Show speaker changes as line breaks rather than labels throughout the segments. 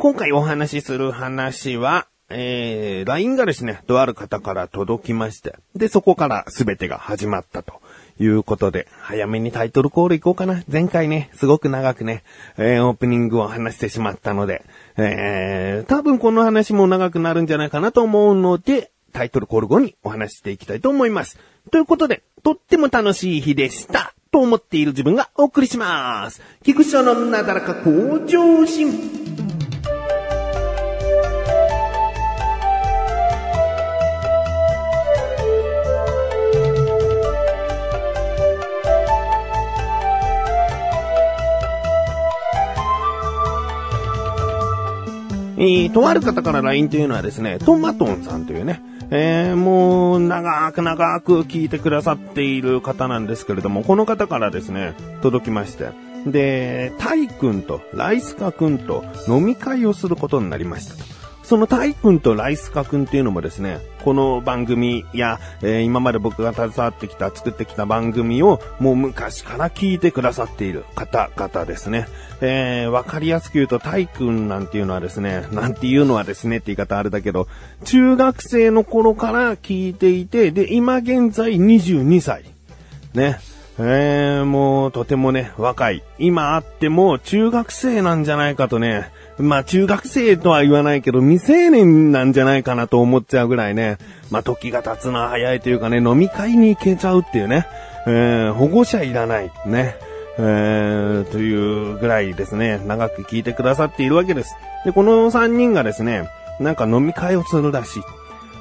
今回お話しする話は、えー、LINE がですね、とある方から届きまして、で、そこから全てが始まったということで、早めにタイトルコールいこうかな。前回ね、すごく長くね、えー、オープニングを話してしまったので、えー、多分この話も長くなるんじゃないかなと思うので、タイトルコール後にお話していきたいと思います。ということで、とっても楽しい日でした。と思っている自分がお送りします。菊池のなだらか向上心。え、とある方から LINE というのはですね、トマトンさんというね、えー、もう、長く長く聞いてくださっている方なんですけれども、この方からですね、届きまして、で、タイ君とライスカ君と飲み会をすることになりましたと。そのタイ君とライスカ君っていうのもですね、この番組や、えー、今まで僕が携わってきた、作ってきた番組をもう昔から聞いてくださっている方々ですね。えー、わかりやすく言うと、タイ君なんていうのはですね、なんていうのはですねって言い方あれだけど、中学生の頃から聞いていて、で、今現在22歳。ね。えー、もうとてもね、若い。今あっても中学生なんじゃないかとね、まあ中学生とは言わないけど未成年なんじゃないかなと思っちゃうぐらいね、まあ時が経つのは早いというかね、飲み会に行けちゃうっていうね、えー、保護者いらない、ね、えー、というぐらいですね、長く聞いてくださっているわけです。で、この3人がですね、なんか飲み会をするらしい。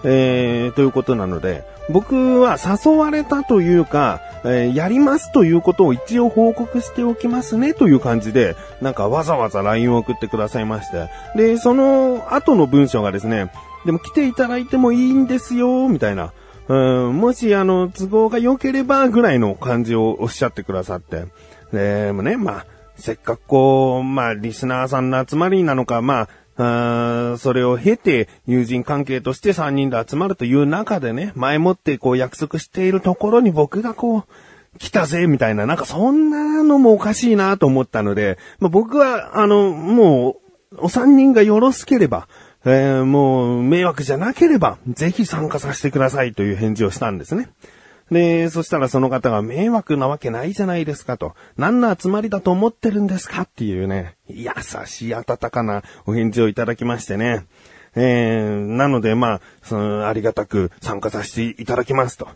えー、ということなので、僕は誘われたというか、えー、やりますということを一応報告しておきますねという感じで、なんかわざわざ LINE を送ってくださいまして。で、その後の文章がですね、でも来ていただいてもいいんですよ、みたいな。うん、もしあの、都合が良ければぐらいの感じをおっしゃってくださって。でもね、まあ、せっかくこう、まあ、リスナーさんの集まりなのか、まあ、あそれを経て友人関係として3人で集まるという中でね、前もってこう約束しているところに僕がこう、来たぜ、みたいな、なんかそんなのもおかしいなと思ったので、まあ、僕は、あの、もう、お三人がよろしければ、えー、もう、迷惑じゃなければ、ぜひ参加させてくださいという返事をしたんですね。で、そしたらその方が迷惑なわけないじゃないですかと。何の集まりだと思ってるんですか？っていうね、優しい温かなお返事をいただきましてね。えー、なので、まあ、その、ありがたく参加させていただきますと。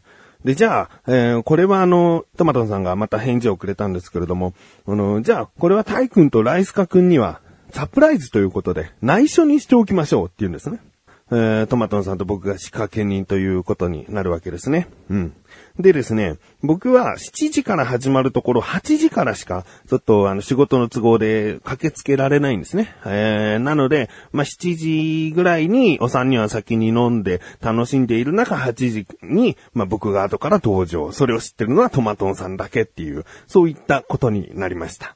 で、じゃあ、えー、これはあの、トマトさんがまた返事をくれたんですけれども、あの、じゃあ、これはタイ君とライスカ君には、サプライズということで、内緒にしておきましょうって言うんですね。えー、トマトンさんと僕が仕掛け人ということになるわけですね。うん。でですね、僕は7時から始まるところ8時からしか、ちょっとあの仕事の都合で駆けつけられないんですね。えー、なので、まあ、7時ぐらいにお三人は先に飲んで楽しんでいる中8時に、まあ、僕が後から登場。それを知ってるのはトマトンさんだけっていう、そういったことになりました。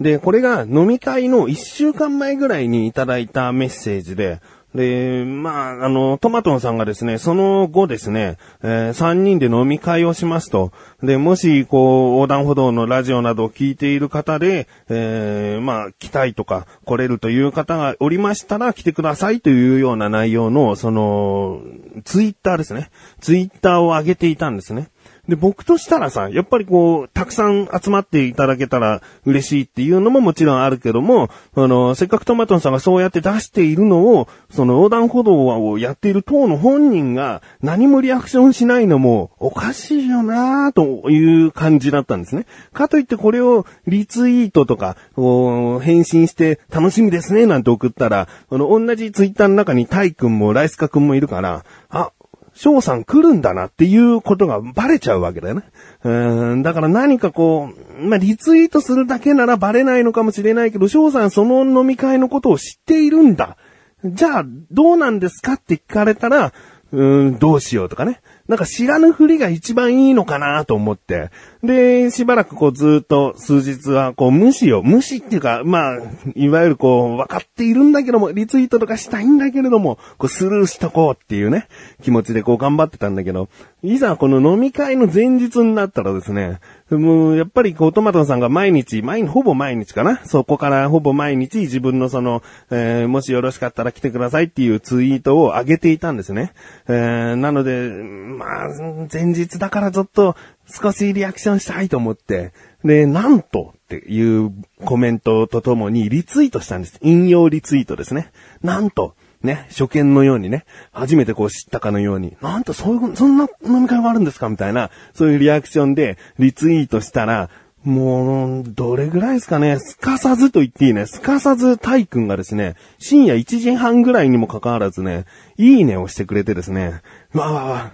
で、これが飲み会の1週間前ぐらいにいただいたメッセージで、で、まあ、あの、トマトンさんがですね、その後ですね、えー、3人で飲み会をしますと。で、もし、こう、横断歩道のラジオなどを聞いている方で、えー、まあ、来たいとか、来れるという方がおりましたら来てくださいというような内容の、その、ツイッターですね。ツイッターを上げていたんですね。で、僕としたらさ、やっぱりこう、たくさん集まっていただけたら嬉しいっていうのももちろんあるけども、あの、せっかくトマトンさんがそうやって出しているのを、その横断歩道をやっている党の本人が何もリアクションしないのもおかしいよなぁという感じだったんですね。かといってこれをリツイートとか、返信して楽しみですねなんて送ったら、あの、同じツイッターの中にタイ君もライスカ君もいるから、あ、翔さん来るんだなっていうことがバレちゃうわけだよね。うん、だから何かこう、まあ、リツイートするだけならバレないのかもしれないけど、翔さんその飲み会のことを知っているんだ。じゃあ、どうなんですかって聞かれたら、うん、どうしようとかね。なんか知らぬふりが一番いいのかなと思って。で、しばらくこうずっと数日はこう無視を、無視っていうか、まあ、いわゆるこう分かっているんだけども、リツイートとかしたいんだけれども、こうスルーしとこうっていうね、気持ちでこう頑張ってたんだけど、いざこの飲み会の前日になったらですね、もう、やっぱりこう、トマトさんが毎日、毎日、ほぼ毎日かなそこからほぼ毎日自分のその、えー、もしよろしかったら来てくださいっていうツイートを上げていたんですね。えー、なので、まあ、前日だからちょっと少しリアクションしたいと思って、で、なんとっていうコメントとともにリツイートしたんです。引用リツイートですね。なんと、ね、初見のようにね、初めてこう知ったかのように、なんとそういう、そんな飲み会があるんですかみたいな、そういうリアクションでリツイートしたら、もう、どれぐらいですかね、すかさずと言っていいね、すかさずタイ君がですね、深夜1時半ぐらいにもかかわらずね、いいねをしてくれてですね、わわわ、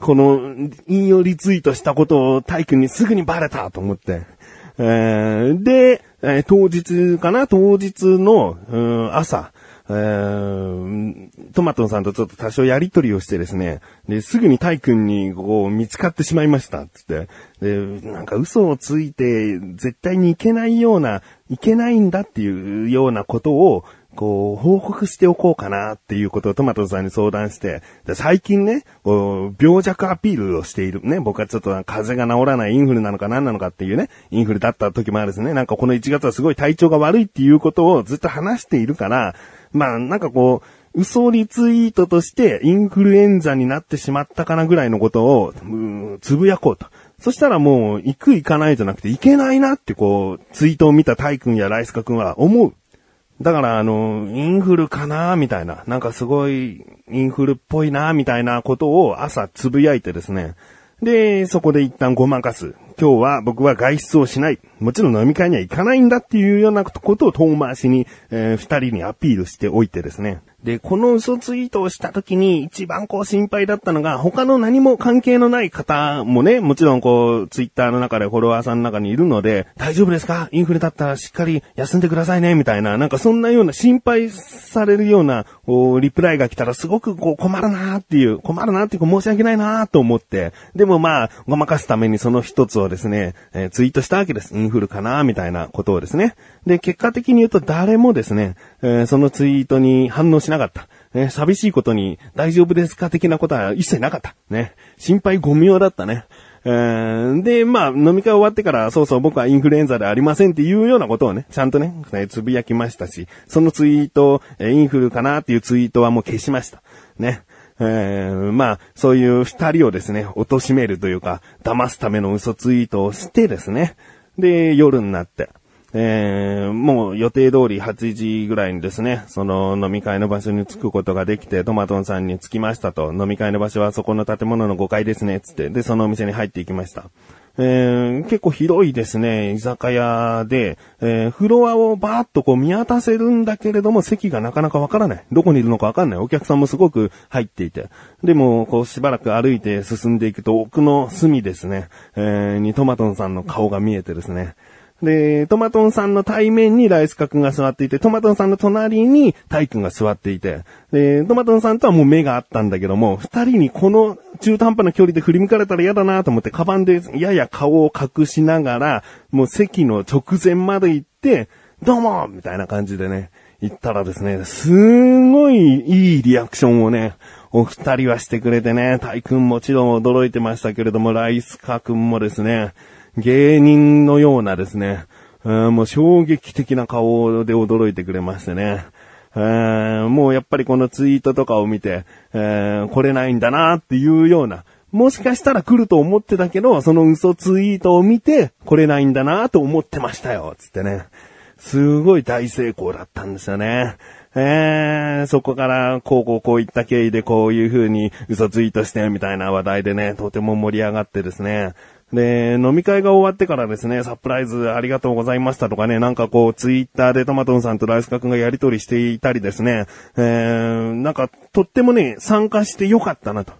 この、引用リツイートしたことをタイ君にすぐにバレたと思って、えー、で、えー、当日かな当日の、うん、朝、えー、トマトンさんとちょっと多少やりとりをしてですね、で、すぐにタイ君にこう見つかってしまいました、つって。で、なんか嘘をついて絶対にいけないような、いけないんだっていうようなことを、こう、報告しておこうかなっていうことをトマトさんに相談して、で最近ね、こう、病弱アピールをしている。ね、僕はちょっと風邪が治らないインフルなのか何なのかっていうね、インフルだった時もあるですね。なんかこの1月はすごい体調が悪いっていうことをずっと話しているから、まあ、なんかこう、嘘リツイートとしてインフルエンザになってしまったかなぐらいのことを、つぶやこうと。そしたらもう、行く行かないじゃなくて、行けないなってこう、ツイートを見たタイ君やライスカ君は思う。だから、あの、インフルかなみたいな。なんかすごい、インフルっぽいなみたいなことを朝つぶやいてですね。で、そこで一旦ごまかす。今日は僕は外出をしない。もちろん飲み会には行かないんだっていうようなことを遠回しに、えー、二人にアピールしておいてですね。で、この嘘ツイートをした時に一番こう心配だったのが、他の何も関係のない方もね、もちろんこう、ツイッターの中でフォロワーさんの中にいるので、大丈夫ですか？インフレだったらしっかり休んでくださいね、みたいな、なんかそんなような心配されるような、こうリプライが来たらすごくこう困るなーっていう、困るなーっていうか申し訳ないなーと思って、でもまあ、ごまかすためにその一つをですね、えー、ツイートしたわけです。インフルかなみたいなことをですね。で、結果的に言うと誰もですね、えー、そのツイートに反応しなかった。ね、寂しいことに大丈夫ですか的なことは一切なかった。ね。心配ご無用だったね。えー、で、まあ、飲み会終わってから、そうそう僕はインフルエンザでありませんっていうようなことをね、ちゃんとね、つぶやきましたし、そのツイート、えインフルかなっていうツイートはもう消しました。ね。えー、まあ、そういう二人をですね、貶めるというか、騙すための嘘ツイートをしてですね、で、夜になって、えー、もう予定通り8時ぐらいにですね、その飲み会の場所に着くことができて、トマトンさんに着きましたと、飲み会の場所はそこの建物の5階ですね、つって、で、そのお店に入っていきました。えー、結構広いですね、居酒屋で、えー、フロアをバーッとこう見渡せるんだけれども、席がなかなかわからない。どこにいるのかわかんない。お客さんもすごく入っていて。でも、こうしばらく歩いて進んでいくと、奥の隅ですね、えー、にトマトンさんの顔が見えてですね、で、トマトンさんの対面にライスカ君が座っていて、トマトンさんの隣にタイ君が座っていて、で、トマトンさんとはもう目があったんだけども、二人にこの中途半端な距離で振り向かれたら嫌だなと思って、カバンでやや顔を隠しながら、もう席の直前まで行って、どうもみたいな感じでね、行ったらですね、すごいいいリアクションをね、お二人はしてくれてね、タイ君もちろん驚いてましたけれども、ライスカ君もですね、芸人のようなですね、もう衝撃的な顔で驚いてくれましてね。もうやっぱりこのツイートとかを見て、えー、来れないんだなっていうような、もしかしたら来ると思ってたけど、その嘘ツイートを見て、来れないんだなと思ってましたよ、つってね。すごい大成功だったんですよね。えー、そこから、こうこうこういった経緯でこういう風に嘘ツイートしてみたいな話題でね、とても盛り上がってですね。で、飲み会が終わってからですね、サプライズありがとうございましたとかね、なんかこう、ツイッターでトマトンさんとライスカ君がやりとりしていたりですね、えー、なんか、とってもね、参加してよかったなと。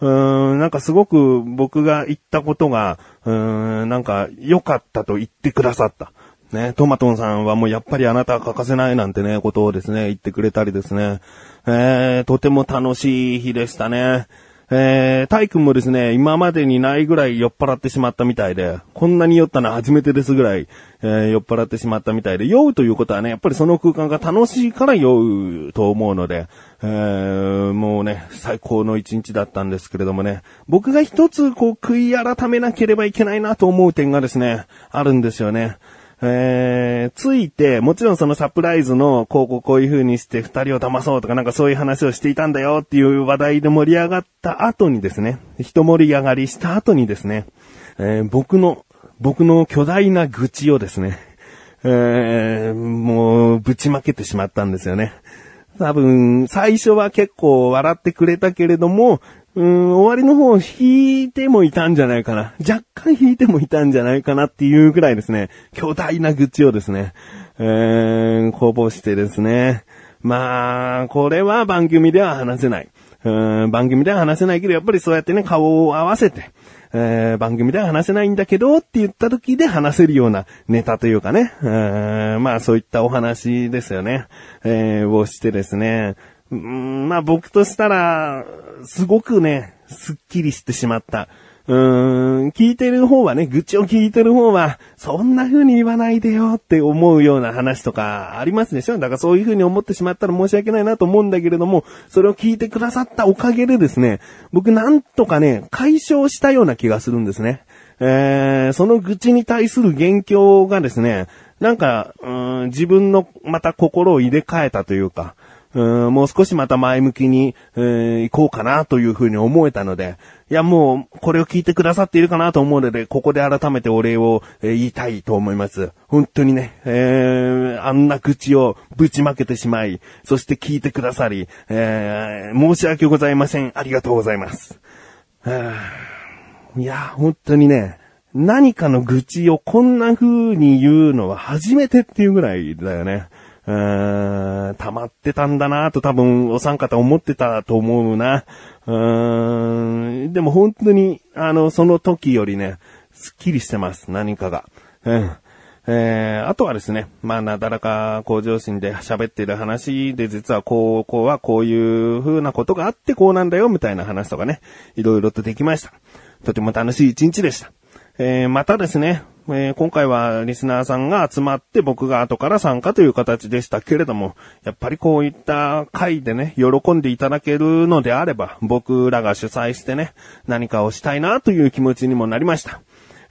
うーん、なんかすごく僕が言ったことが、うーん、なんか良かったと言ってくださった。ね、トマトンさんはもうやっぱりあなたは欠かせないなんてね、ことをですね、言ってくれたりですね。えー、とても楽しい日でしたね。えー、タイ君もですね、今までにないぐらい酔っ払ってしまったみたいで、こんなに酔ったのは初めてですぐらい、えー、酔っ払ってしまったみたいで、酔うということはね、やっぱりその空間が楽しいから酔うと思うので、えー、もうね、最高の一日だったんですけれどもね、僕が一つこう悔い改めなければいけないなと思う点がですね、あるんですよね。えー、ついて、もちろんそのサプライズの、こうこうこういう風にして二人を騙そうとかなんかそういう話をしていたんだよっていう話題で盛り上がった後にですね、一盛り上がりした後にですね、えー、僕の、僕の巨大な愚痴をですね、えー、もう、ぶちまけてしまったんですよね。多分、最初は結構笑ってくれたけれども、うん、終わりの方引いてもいたんじゃないかな。若干引いてもいたんじゃないかなっていうくらいですね、巨大な愚痴をですね、えー、こぼしてですね。まあ、これは番組では話せない。うん、番組では話せないけど、やっぱりそうやってね、顔を合わせて、えー、番組では話せないんだけどって言った時で話せるようなネタというかね、まあそういったお話ですよね、えー、をしてですね、うん、まあ僕としたら、すごくね、すっきりしてしまった。うーん、聞いてる方はね、愚痴を聞いてる方は、そんな風に言わないでよって思うような話とかありますでしょ？だからそういう風に思ってしまったら申し訳ないなと思うんだけれども、それを聞いてくださったおかげでですね、僕なんとかね、解消したような気がするんですね。えー、その愚痴に対する元凶がですね、なんか、うん、自分のまた心を入れ替えたというか、うんもう少しまた前向きに、えー、行こうかなというふうに思えたので、いやもう、これを聞いてくださっているかなと思うので、ここで改めてお礼を、えー、言いたいと思います。本当にね、えー、あんな口をぶちまけてしまい、そして聞いてくださり、えー、申し訳ございません。ありがとうございます。いや、本当にね、何かの愚痴をこんな風に言うのは初めてっていうぐらいだよね。うーん、溜まってたんだなと多分お三方思ってたと思うな。うーん、でも本当に、あの、その時よりね、スッキリしてます、何かが。うん。えー、あとはですね、まあ、なだらか向上心で喋ってる話で、実はこう、こうはこういう風なことがあってこうなんだよ、みたいな話とかね、いろいろとできました。とても楽しい一日でした。えー、またですね、えー、今回はリスナーさんが集まって僕が後から参加という形でしたけれども、やっぱりこういった回でね、喜んでいただけるのであれば、僕らが主催してね、何かをしたいなという気持ちにもなりました。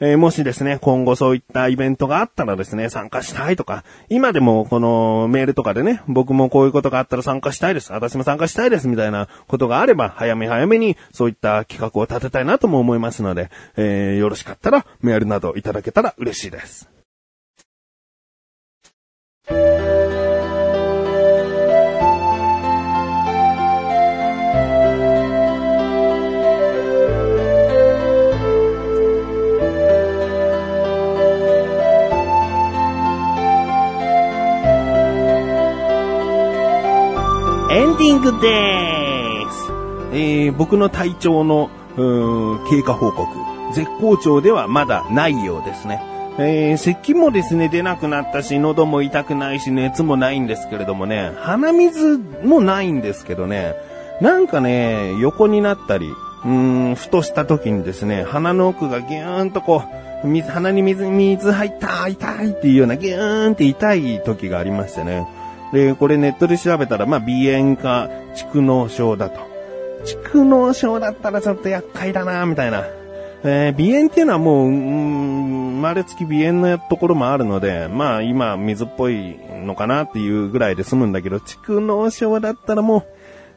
えー、もしですね、今後そういったイベントがあったらですね、参加したいとか、今でもこのメールとかでね、僕もこういうことがあったら参加したいです。私も参加したいです。みたいなことがあれば、早め早めにそういった企画を立てたいなとも思いますので、えー、よろしかったらメールなどいただけたら嬉しいです。ディングです。えー、僕の体調の、経過報告。絶好調ではまだないようですね。えー、咳もですね、出なくなったし、喉も痛くないし、熱もないんですけれどもね、鼻水もないんですけどね、なんかね、横になったり、うーん、ふとした時にですね、鼻の奥がギューンとこう、水、鼻に水、水入った、痛いっていうようなギューンって痛い時がありましてね。で、これネットで調べたら、まあ、鼻炎か蓄膿症だと。蓄膿症だったらちょっと厄介だな、みたいな。えー、鼻炎っていうのはもう、うん、生まれつき鼻炎のところもあるので、まあ今水っぽいのかなっていうぐらいで済むんだけど、蓄膿症だったらもう、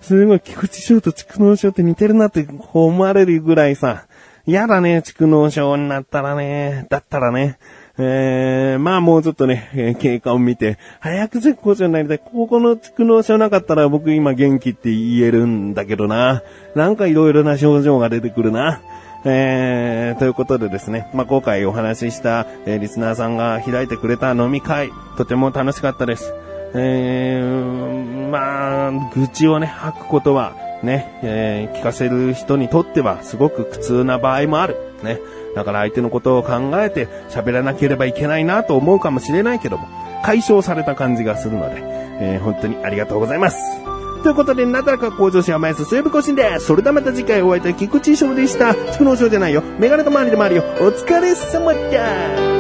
すごい菊池症と蓄膿症って似てるなって思われるぐらいさ、嫌だね、蓄膿症になったらね、だったらね、えー、まあもうちょっとね、経過を見て、早く絶好調になりたい。ここの蓄膿症なかったら僕今元気って言えるんだけどな。なんか色々な症状が出てくるな。えー、ということでですね、まあ、今回お話しした、えー、リスナーさんが開いてくれた飲み会、とても楽しかったです。えー、まあ、愚痴をね、吐くことは、ね、えー、聞かせる人にとってはすごく苦痛な場合もある。ね。だから相手のことを考えて喋らなければいけないなと思うかもしれないけども、解消された感じがするので、えー、本当にありがとうございます。ということで、なだらか向上心甘やす水曜日更新です。それではまた次回お会いいたい菊池翔でした。菊の翔じゃないよ。メガネと周りでもあるよ。お疲れ様だ